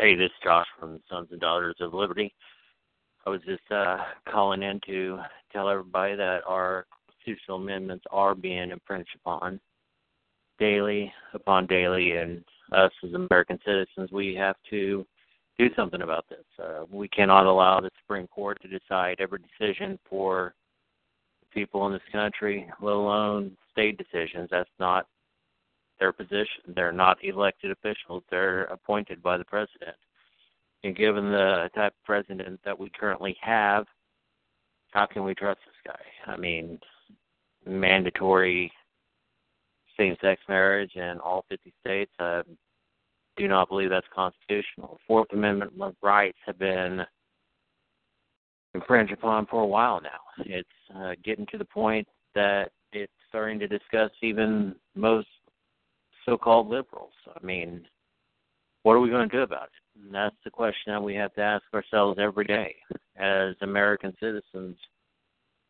Hey, this is Josh from Sons and Daughters of Liberty. I was just uh, calling in to tell everybody that our constitutional amendments are being infringed upon daily upon daily, and us as American citizens, we have to do something about this. Uh, we cannot allow the Supreme Court to decide every decision for people in this country, let alone state decisions. That's not their position. They're not elected officials. They're appointed by the president. And given the type of president that we currently have, how can we trust this guy? I mean, mandatory same-sex marriage in all 50 states. I do not believe that's constitutional. Fourth Amendment rights have been infringed upon for a while now. It's uh, getting to the point that it's starting to discuss even most so-called liberals. I mean, what are we going to do about it? And that's the question that we have to ask ourselves every day as American citizens.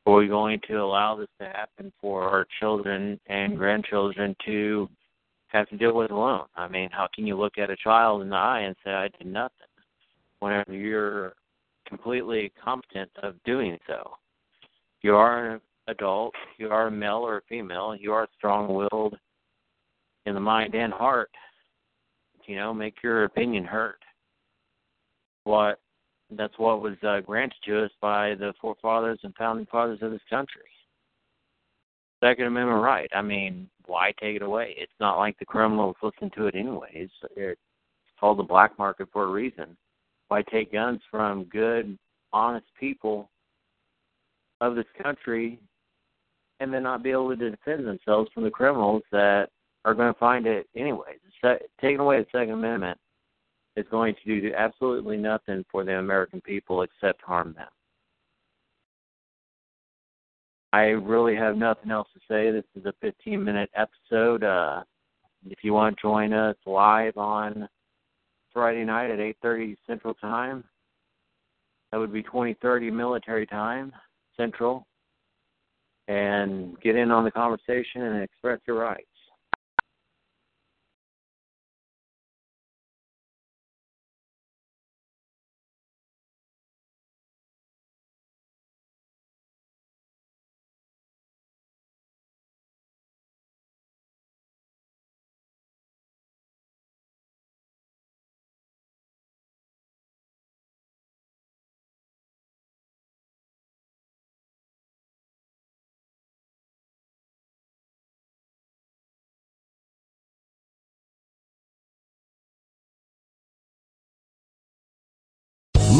Are we going to allow this to happen for our children and grandchildren to have to deal with alone? I mean, how can you look at a child in the eye and say, I did nothing, whenever you're completely competent of doing so? You are an adult, you are a male or a female, you are strong willed in the mind and heart. You know, make your opinion heard. What that's what was uh, granted to us by the forefathers and founding fathers of this country. Second Amendment right. I mean, why take it away? It's not like the criminals listen to it anyways. It's called the black market for a reason. Why take guns from good, honest people of this country and then not be able to defend themselves from the criminals that are going to find it anyway. Taking away the Second Amendment is going to do absolutely nothing for the American people except harm them. I really have nothing else to say. This is a 15 minute episode. Uh, if you want to join us live on Friday night at 8:30 Central Time, that would be 20:30 military time Central, and get in on the conversation and express your rights.